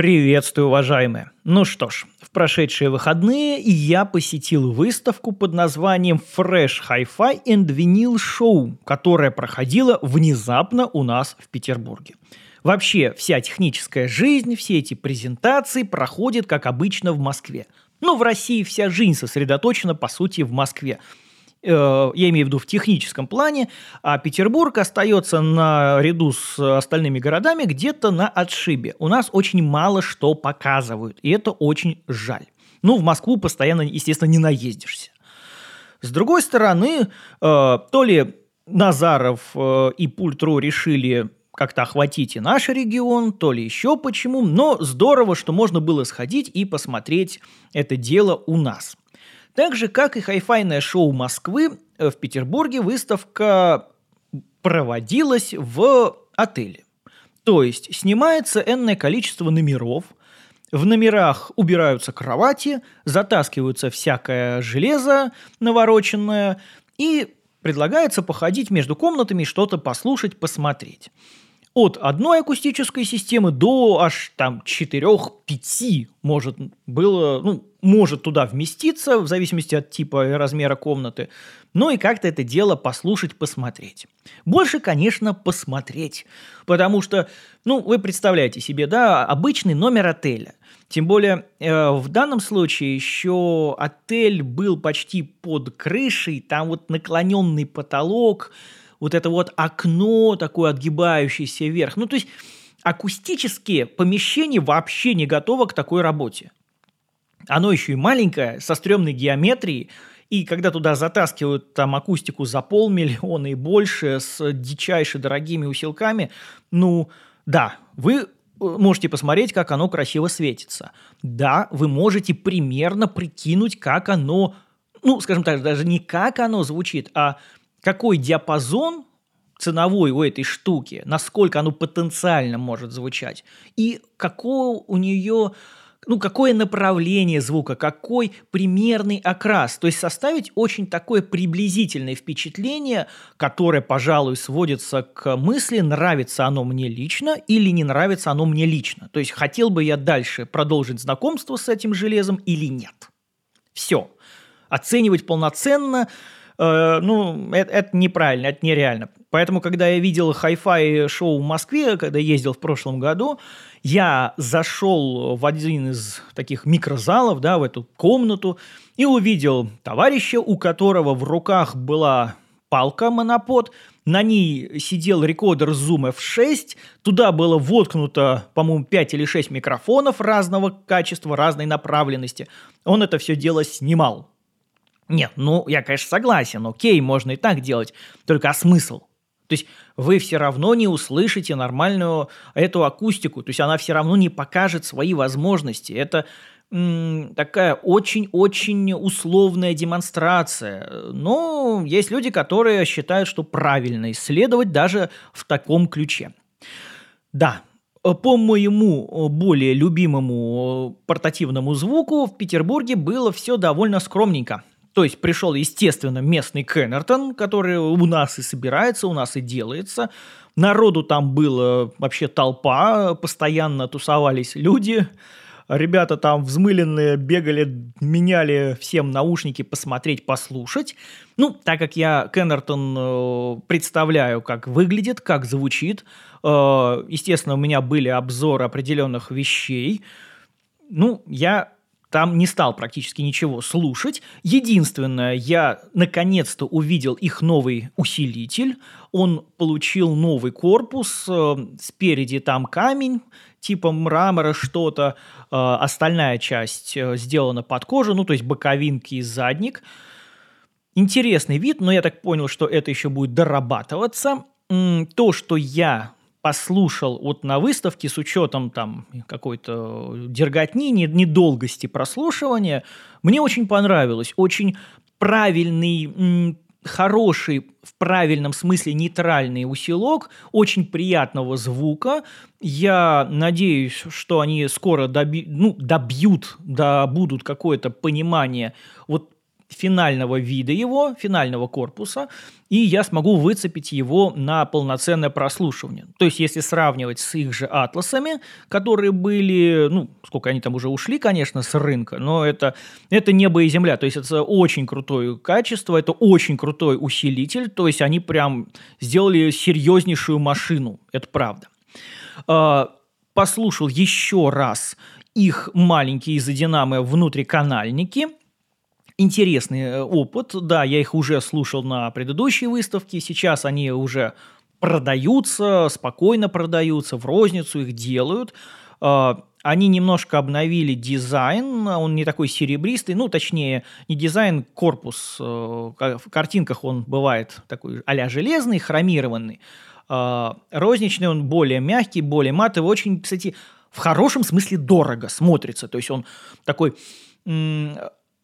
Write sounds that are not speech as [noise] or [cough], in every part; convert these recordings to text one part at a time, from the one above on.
Приветствую, уважаемые! Ну что ж, в прошедшие выходные я посетил выставку под названием Fresh Hi-Fi and Vinyl Show, которая проходила внезапно у нас в Петербурге. Вообще, вся техническая жизнь, все эти презентации проходят, как обычно, в Москве. Ну, в России вся жизнь сосредоточена, по сути, в Москве. Э, я имею в виду в техническом плане, а Петербург остается наряду с остальными городами где-то на отшибе. У нас очень мало что показывают, и это очень жаль. Ну, в Москву постоянно, естественно, не наездишься. С другой стороны, э, то ли Назаров э, и Пультру решили как-то охватить и наш регион, то ли еще почему, но здорово, что можно было сходить и посмотреть это дело у нас. Так же, как и хайфайное шоу Москвы, э, в Петербурге выставка проводилась в отеле. То есть снимается энное количество номеров, в номерах убираются кровати, затаскиваются всякое железо навороченное, и предлагается походить между комнатами, что-то послушать, посмотреть от одной акустической системы до аж там 4-5 может было, ну, может туда вместиться, в зависимости от типа и размера комнаты. Ну и как-то это дело послушать, посмотреть. Больше, конечно, посмотреть. Потому что, ну, вы представляете себе, да, обычный номер отеля. Тем более, э, в данном случае еще отель был почти под крышей, там вот наклоненный потолок, вот это вот окно такое отгибающееся вверх. Ну, то есть акустические помещения вообще не готово к такой работе. Оно еще и маленькое, со стрёмной геометрией, и когда туда затаскивают там акустику за полмиллиона и больше с дичайше дорогими усилками, ну, да, вы э, можете посмотреть, как оно красиво светится. Да, вы можете примерно прикинуть, как оно, ну, скажем так, даже не как оно звучит, а какой диапазон ценовой у этой штуки, насколько оно потенциально может звучать, и какое у нее ну, какое направление звука, какой примерный окрас. То есть составить очень такое приблизительное впечатление, которое, пожалуй, сводится к мысли, нравится оно мне лично или не нравится оно мне лично. То есть хотел бы я дальше продолжить знакомство с этим железом или нет. Все. Оценивать полноценно – ну, это, это неправильно, это нереально. Поэтому, когда я видел хай-фай шоу в Москве, когда ездил в прошлом году, я зашел в один из таких микрозалов, да, в эту комнату, и увидел товарища, у которого в руках была палка монопод, на ней сидел рекордер Zoom F6, туда было воткнуто, по-моему, 5 или 6 микрофонов разного качества, разной направленности. Он это все дело снимал. Нет, ну, я, конечно, согласен, окей, можно и так делать, только а смысл? То есть вы все равно не услышите нормальную эту акустику, то есть она все равно не покажет свои возможности. Это м, такая очень-очень условная демонстрация. Но есть люди, которые считают, что правильно исследовать даже в таком ключе. Да, по моему более любимому портативному звуку в Петербурге было все довольно скромненько. То есть пришел, естественно, местный Кеннертон, который у нас и собирается, у нас и делается. Народу там было вообще толпа, постоянно тусовались люди. Ребята там взмыленные бегали, меняли всем наушники посмотреть, послушать. Ну, так как я Кеннертон э, представляю, как выглядит, как звучит, э, естественно, у меня были обзоры определенных вещей. Ну, я там не стал практически ничего слушать. Единственное, я наконец-то увидел их новый усилитель. Он получил новый корпус, э, спереди там камень, типа мрамора что-то, э, остальная часть э, сделана под кожу, ну то есть боковинки и задник. Интересный вид, но я так понял, что это еще будет дорабатываться. То, что я послушал вот на выставке с учетом там какой-то дерготни, недолгости прослушивания, мне очень понравилось. Очень правильный, хороший, в правильном смысле нейтральный усилок, очень приятного звука. Я надеюсь, что они скоро доби, ну, добьют, да будут какое-то понимание вот финального вида его, финального корпуса, и я смогу выцепить его на полноценное прослушивание. То есть, если сравнивать с их же атласами, которые были, ну, сколько они там уже ушли, конечно, с рынка, но это, это небо и земля. То есть, это очень крутое качество, это очень крутой усилитель, то есть, они прям сделали серьезнейшую машину, это правда. А, послушал еще раз их маленькие изодинамы внутриканальники – интересный э, опыт. Да, я их уже слушал на предыдущей выставке, сейчас они уже продаются, спокойно продаются, в розницу их делают. А, они немножко обновили дизайн, он не такой серебристый, ну, точнее, не дизайн, корпус. Э, в картинках он бывает такой а железный, хромированный. А, розничный он более мягкий, более матовый, очень, кстати, в хорошем смысле дорого смотрится. То есть он такой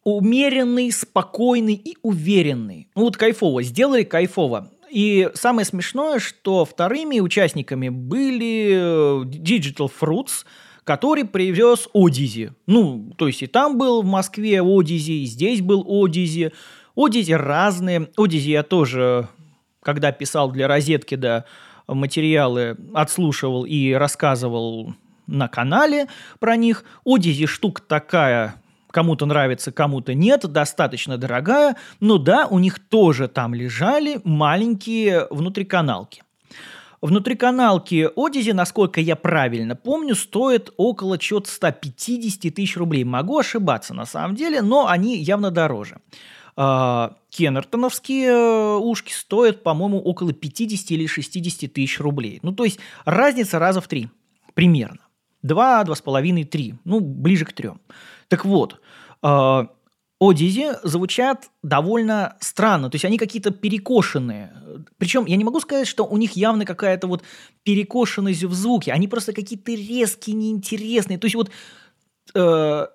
умеренный, спокойный и уверенный. Ну вот кайфово, сделали кайфово. И самое смешное, что вторыми участниками были э, Digital Fruits, который привез Одизи. Ну, то есть и там был в Москве Одизи, и здесь был Одизи. Одизи разные. Одизи я тоже, когда писал для розетки, да, материалы отслушивал и рассказывал на канале про них. Одизи штука такая кому-то нравится, кому-то нет, достаточно дорогая, но да, у них тоже там лежали маленькие внутриканалки. Внутриканалки Одизи, насколько я правильно помню, стоят около чего-то 150 тысяч рублей. Могу ошибаться на самом деле, но они явно дороже. А, Кеннертоновские э, ушки стоят, по-моему, около 50 или 60 тысяч рублей. Ну, то есть разница раза в три примерно. Два, два с половиной, три. Ну, ближе к трем. Так вот, э, Одизи звучат довольно странно, то есть они какие-то перекошенные. Причем я не могу сказать, что у них явно какая-то вот перекошенность в звуке, они просто какие-то резкие, неинтересные. То есть вот э,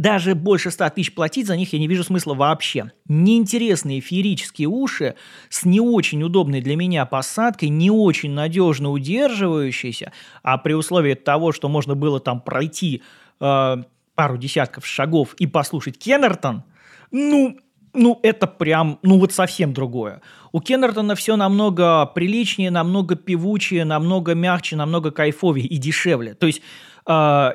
даже больше 100 тысяч платить за них я не вижу смысла вообще. Неинтересные феерические уши с не очень удобной для меня посадкой, не очень надежно удерживающиеся, а при условии того, что можно было там пройти э, пару десятков шагов и послушать Кеннертон, ну, ну, это прям, ну, вот совсем другое. У Кеннертона все намного приличнее, намного певучее, намного мягче, намного кайфовее и дешевле. То есть э,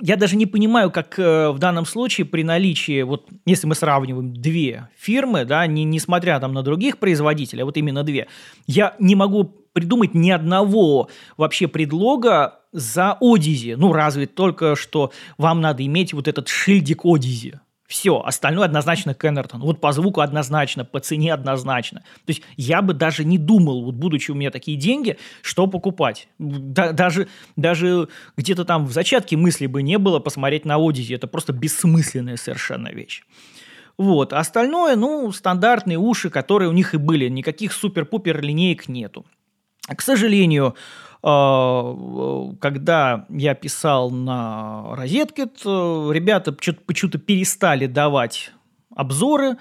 я даже не понимаю, как э, в данном случае при наличии, вот если мы сравниваем две фирмы, да, не, несмотря там на других производителей, а вот именно две, я не могу придумать ни одного вообще предлога за Одизи. Ну, разве только что вам надо иметь вот этот шильдик Одизи. Все, остальное однозначно Кеннертон. Вот по звуку однозначно, по цене однозначно. То есть я бы даже не думал, вот будучи у меня такие деньги, что покупать. Да, даже, даже где-то там в зачатке мысли бы не было посмотреть на Одизи. Это просто бессмысленная совершенно вещь. Вот. Остальное, ну, стандартные уши, которые у них и были. Никаких супер-пупер линеек нету. К сожалению, а, когда я писал на Розеткет, ребята почему-то перестали давать обзоры,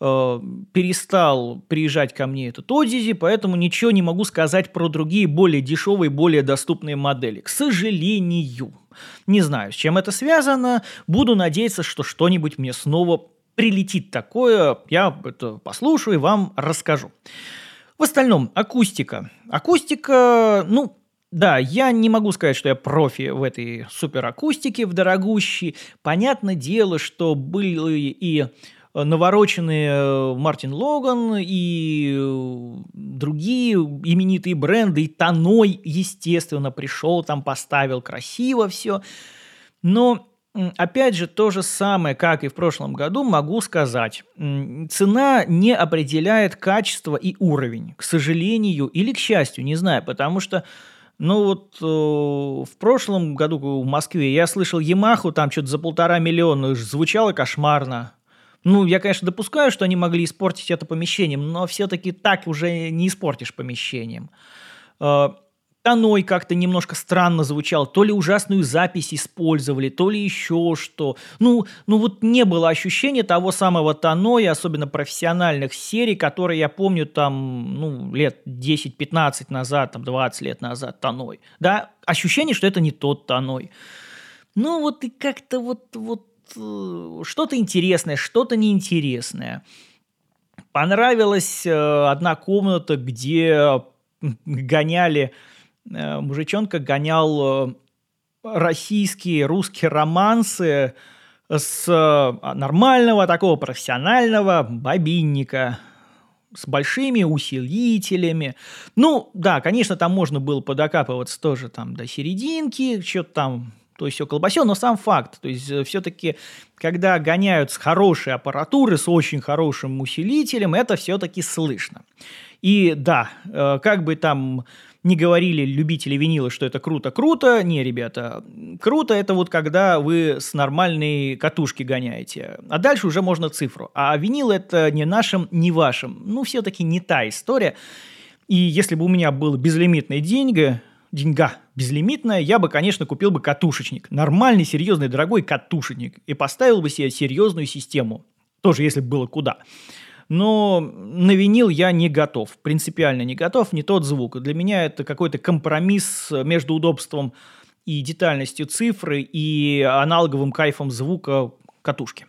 а, перестал приезжать ко мне этот Одизи, поэтому ничего не могу сказать про другие более дешевые, более доступные модели. К сожалению. Не знаю, с чем это связано. Буду надеяться, что что-нибудь мне снова прилетит такое. Я это послушаю и вам расскажу. В остальном, акустика. Акустика, ну, да, я не могу сказать, что я профи в этой суперакустике, в дорогущей. Понятное дело, что были и навороченные э, Мартин Логан и э, другие именитые бренды, и Таной, естественно, пришел, там поставил красиво все. Но Опять же, то же самое, как и в прошлом году, могу сказать. Цена не определяет качество и уровень, к сожалению или к счастью, не знаю, потому что ну вот э, в прошлом году в Москве я слышал Ямаху, там что-то за полтора миллиона, звучало кошмарно. Ну, я, конечно, допускаю, что они могли испортить это помещением, но все-таки так уже не испортишь помещением. Э, Таной как-то немножко странно звучал, то ли ужасную запись использовали, то ли еще что. Ну, ну вот не было ощущения того самого Таной, особенно профессиональных серий, которые я помню там, ну, лет 10-15 назад, там 20 лет назад Таной. Да, ощущение, что это не тот Таной. Ну вот и как-то вот, вот э, что-то интересное, что-то неинтересное. Понравилась э, одна комната, где гоняли, мужичонка гонял российские, русские романсы с нормального такого профессионального бобинника с большими усилителями. Ну, да, конечно, там можно было подокапываться тоже там до серединки, что-то там то есть все колбасен, но сам факт, то есть э, все-таки, когда гоняют с хорошей аппаратуры, с очень хорошим усилителем, это все-таки слышно. И да, э, как бы там не говорили любители винила, что это круто-круто. Не, ребята, круто это вот когда вы с нормальной катушки гоняете. А дальше уже можно цифру. А винил это не нашим, не вашим. Ну, все-таки не та история. И если бы у меня было безлимитные деньги, деньга безлимитная, я бы, конечно, купил бы катушечник. Нормальный, серьезный, дорогой катушечник. И поставил бы себе серьезную систему. Тоже, если бы было куда. Но на винил я не готов. Принципиально не готов. Не тот звук. Для меня это какой-то компромисс между удобством и детальностью цифры и аналоговым кайфом звука катушки.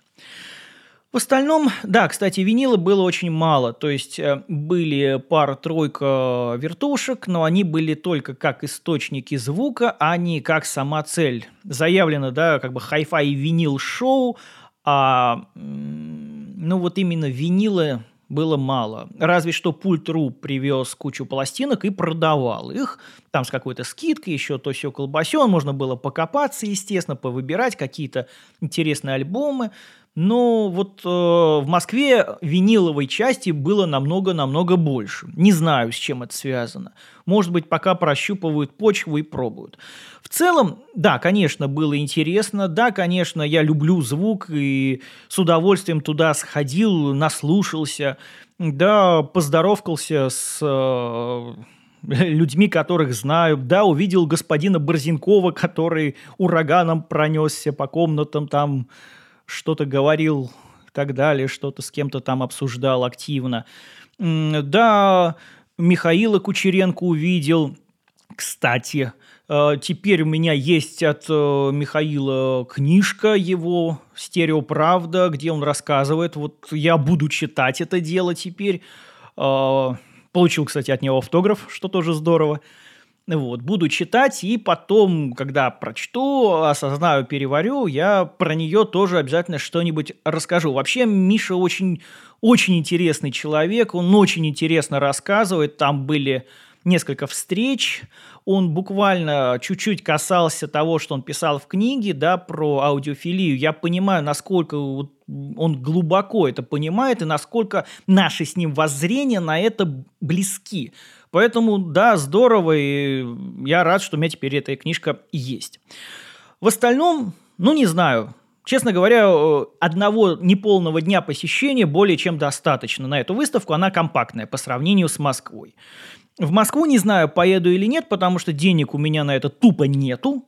В остальном, да, кстати, винила было очень мало. То есть э, были пара-тройка вертушек, но они были только как источники звука, а не как сама цель. Заявлено, да, как бы хай-фай винил шоу, а ну вот именно винила было мало. Разве что пульт.ру привез кучу пластинок и продавал их. Там с какой-то скидкой, еще то все колбасен. Можно было покопаться, естественно, повыбирать какие-то интересные альбомы. Но вот э, в Москве виниловой части было намного-намного больше. Не знаю, с чем это связано. Может быть, пока прощупывают почву и пробуют. В целом, да, конечно, было интересно. Да, конечно, я люблю звук и с удовольствием туда сходил, наслушался. Да, поздоровкался с... Э, [laughs] людьми, которых знаю. Да, увидел господина Борзенкова, который ураганом пронесся по комнатам там что-то говорил и так далее, что-то с кем-то там обсуждал активно. Да, Михаила Кучеренко увидел. Кстати, э, теперь у меня есть от э, Михаила книжка его «Стереоправда», где он рассказывает. Вот я буду читать это дело теперь. Э, получил, кстати, от него автограф, что тоже здорово. Вот, буду читать, и потом, когда прочту, осознаю, переварю, я про нее тоже обязательно что-нибудь расскажу. Вообще, Миша очень, очень интересный человек, он очень интересно рассказывает, там были несколько встреч, он буквально чуть-чуть касался того, что он писал в книге, да, про аудиофилию. Я понимаю, насколько он глубоко это понимает и насколько наши с ним воззрения на это близки. Поэтому, да, здорово, и я рад, что у меня теперь эта книжка есть. В остальном, ну, не знаю, Честно говоря, одного неполного дня посещения более чем достаточно на эту выставку. Она компактная по сравнению с Москвой. В Москву не знаю, поеду или нет, потому что денег у меня на это тупо нету.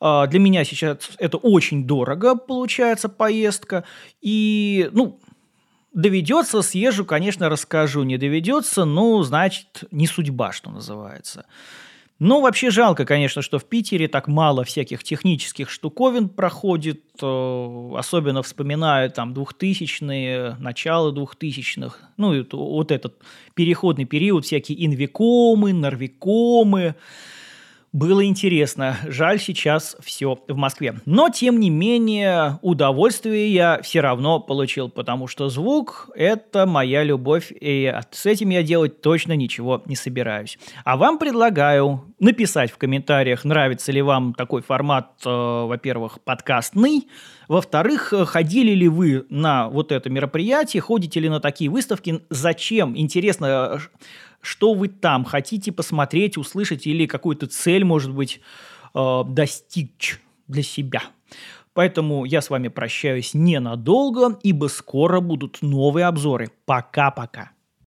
А, для меня сейчас это очень дорого получается поездка. И, ну, Доведется, съезжу, конечно, расскажу. Не доведется, ну, значит, не судьба, что называется. Но вообще жалко, конечно, что в Питере так мало всяких технических штуковин проходит, э, особенно вспоминая там 2000-е, начало 2000-х, ну, вот этот переходный период, всякие инвикомы, норвикомы, было интересно. Жаль, сейчас все в Москве. Но, тем не менее, удовольствие я все равно получил, потому что звук – это моя любовь, и с этим я делать точно ничего не собираюсь. А вам предлагаю написать в комментариях, нравится ли вам такой формат, э, во-первых, подкастный, во-вторых, ходили ли вы на вот это мероприятие, ходите ли на такие выставки, зачем? Интересно, что вы там хотите посмотреть, услышать или какую-то цель, может быть, э, достичь для себя. Поэтому я с вами прощаюсь ненадолго, ибо скоро будут новые обзоры. Пока-пока.